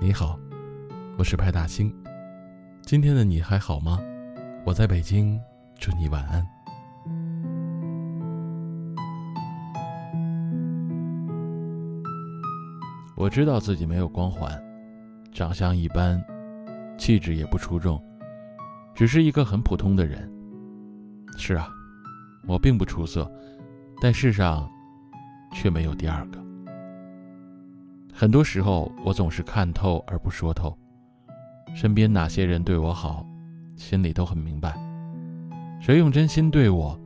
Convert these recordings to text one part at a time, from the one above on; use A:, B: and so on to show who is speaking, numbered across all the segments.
A: 你好，我是派大星。今天的你还好吗？我在北京，祝你晚安。我知道自己没有光环，长相一般，气质也不出众，只是一个很普通的人。是啊，我并不出色，但世上却没有第二个。很多时候，我总是看透而不说透。身边哪些人对我好，心里都很明白；谁用真心对我，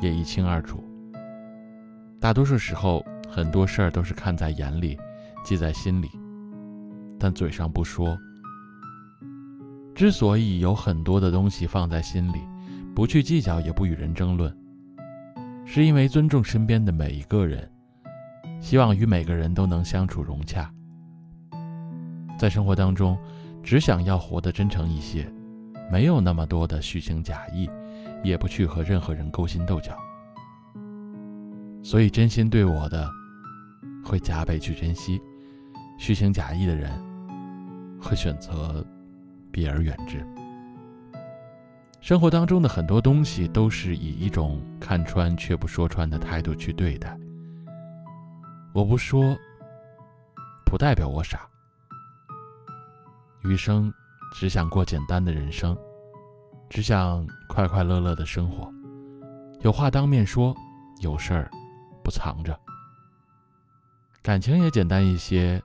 A: 也一清二楚。大多数时候，很多事儿都是看在眼里，记在心里，但嘴上不说。之所以有很多的东西放在心里，不去计较，也不与人争论，是因为尊重身边的每一个人。希望与每个人都能相处融洽，在生活当中，只想要活得真诚一些，没有那么多的虚情假意，也不去和任何人勾心斗角。所以，真心对我的，会加倍去珍惜；虚情假意的人，会选择避而远之。生活当中的很多东西，都是以一种看穿却不说穿的态度去对待。我不说，不代表我傻。余生只想过简单的人生，只想快快乐乐的生活。有话当面说，有事儿不藏着。感情也简单一些，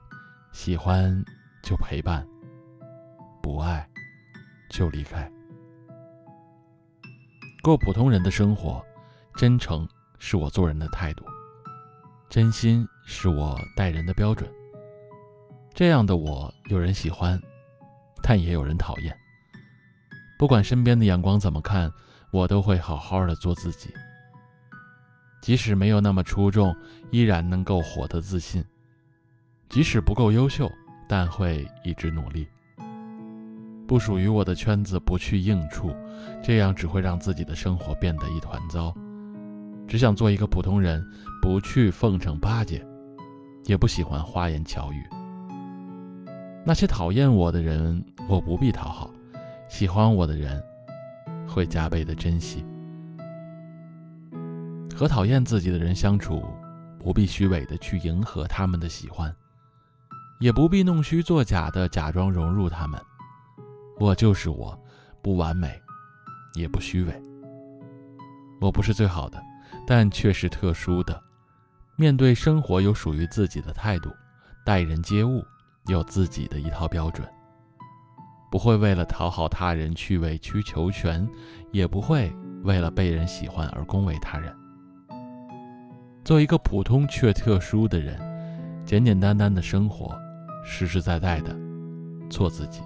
A: 喜欢就陪伴，不爱就离开。过普通人的生活，真诚是我做人的态度。真心是我待人的标准。这样的我，有人喜欢，但也有人讨厌。不管身边的眼光怎么看，我都会好好的做自己。即使没有那么出众，依然能够活得自信。即使不够优秀，但会一直努力。不属于我的圈子，不去应处，这样只会让自己的生活变得一团糟。只想做一个普通人，不去奉承巴结，也不喜欢花言巧语。那些讨厌我的人，我不必讨好；喜欢我的人，会加倍的珍惜。和讨厌自己的人相处，不必虚伪的去迎合他们的喜欢，也不必弄虚作假的假装融入他们。我就是我，不完美，也不虚伪。我不是最好的。但却是特殊的，面对生活有属于自己的态度，待人接物有自己的一套标准，不会为了讨好他人去委曲求全，也不会为了被人喜欢而恭维他人。做一个普通却特殊的人，简简单单的生活，实实在在的做自己。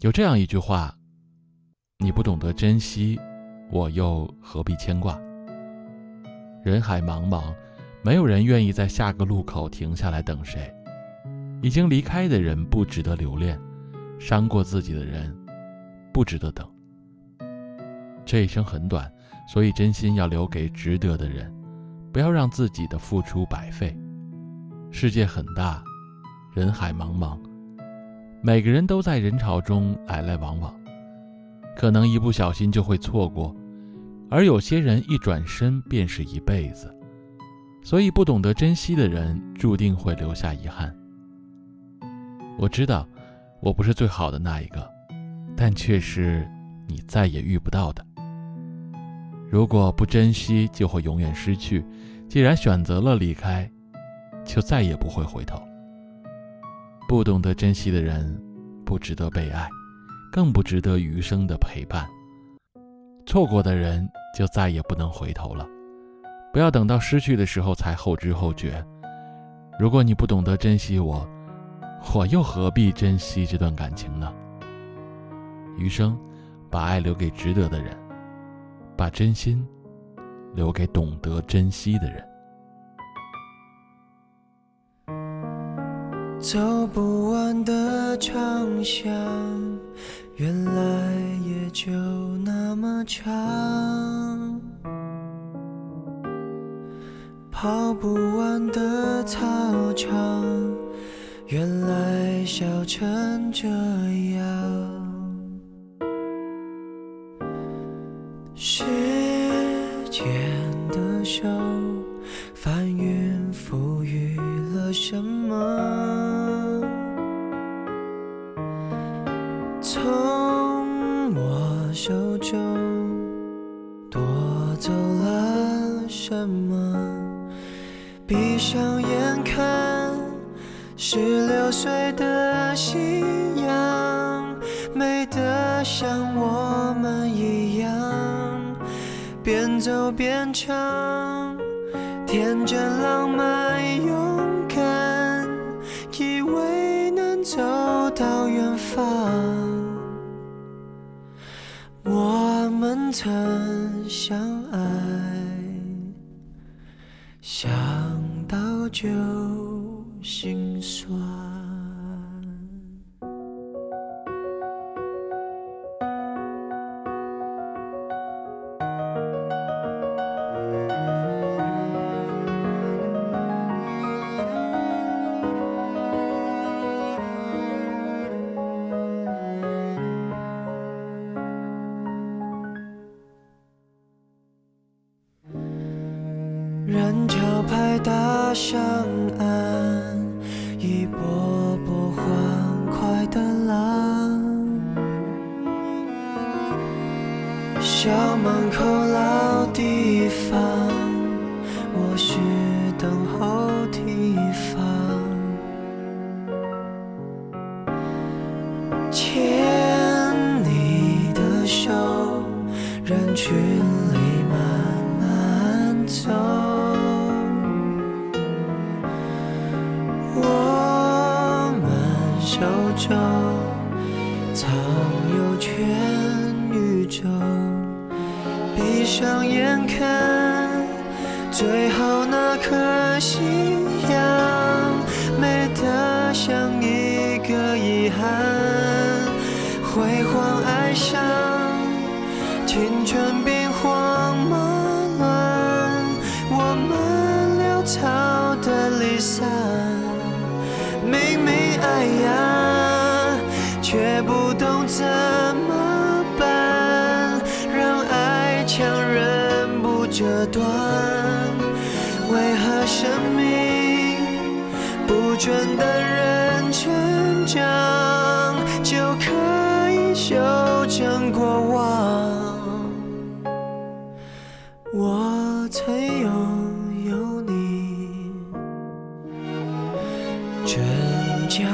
A: 有这样一句话：你不懂得珍惜。我又何必牵挂？人海茫茫，没有人愿意在下个路口停下来等谁。已经离开的人不值得留恋，伤过自己的人不值得等。这一生很短，所以真心要留给值得的人，不要让自己的付出白费。世界很大，人海茫茫，每个人都在人潮中来来往往。可能一不小心就会错过，而有些人一转身便是一辈子，所以不懂得珍惜的人注定会留下遗憾。我知道，我不是最好的那一个，但却是你再也遇不到的。如果不珍惜，就会永远失去；既然选择了离开，就再也不会回头。不懂得珍惜的人，不值得被爱。更不值得余生的陪伴。错过的人就再也不能回头了，不要等到失去的时候才后知后觉。如果你不懂得珍惜我，我又何必珍惜这段感情呢？余生，把爱留给值得的人，把真心留给懂得珍惜的人。
B: 走不完的长巷。原来也就那么长，跑不完的操场，原来笑成这样。时间的手从我手中夺走了什么？闭上眼看，十六岁的夕阳，美得像我们一样，边走边唱，天真浪漫勇敢，以为能走到远方。我们曾相爱，想到就心酸。人潮拍打上岸，一波波欢快的浪。校门口老地方，我寻闭上眼看最后那颗夕阳，美得像一个遗憾。辉煌爱上，青春兵荒马乱，我们潦草的离散。明明爱呀，却不懂怎这段。为何生命不准等人成长，就可以修正过往？我曾拥有你。真叫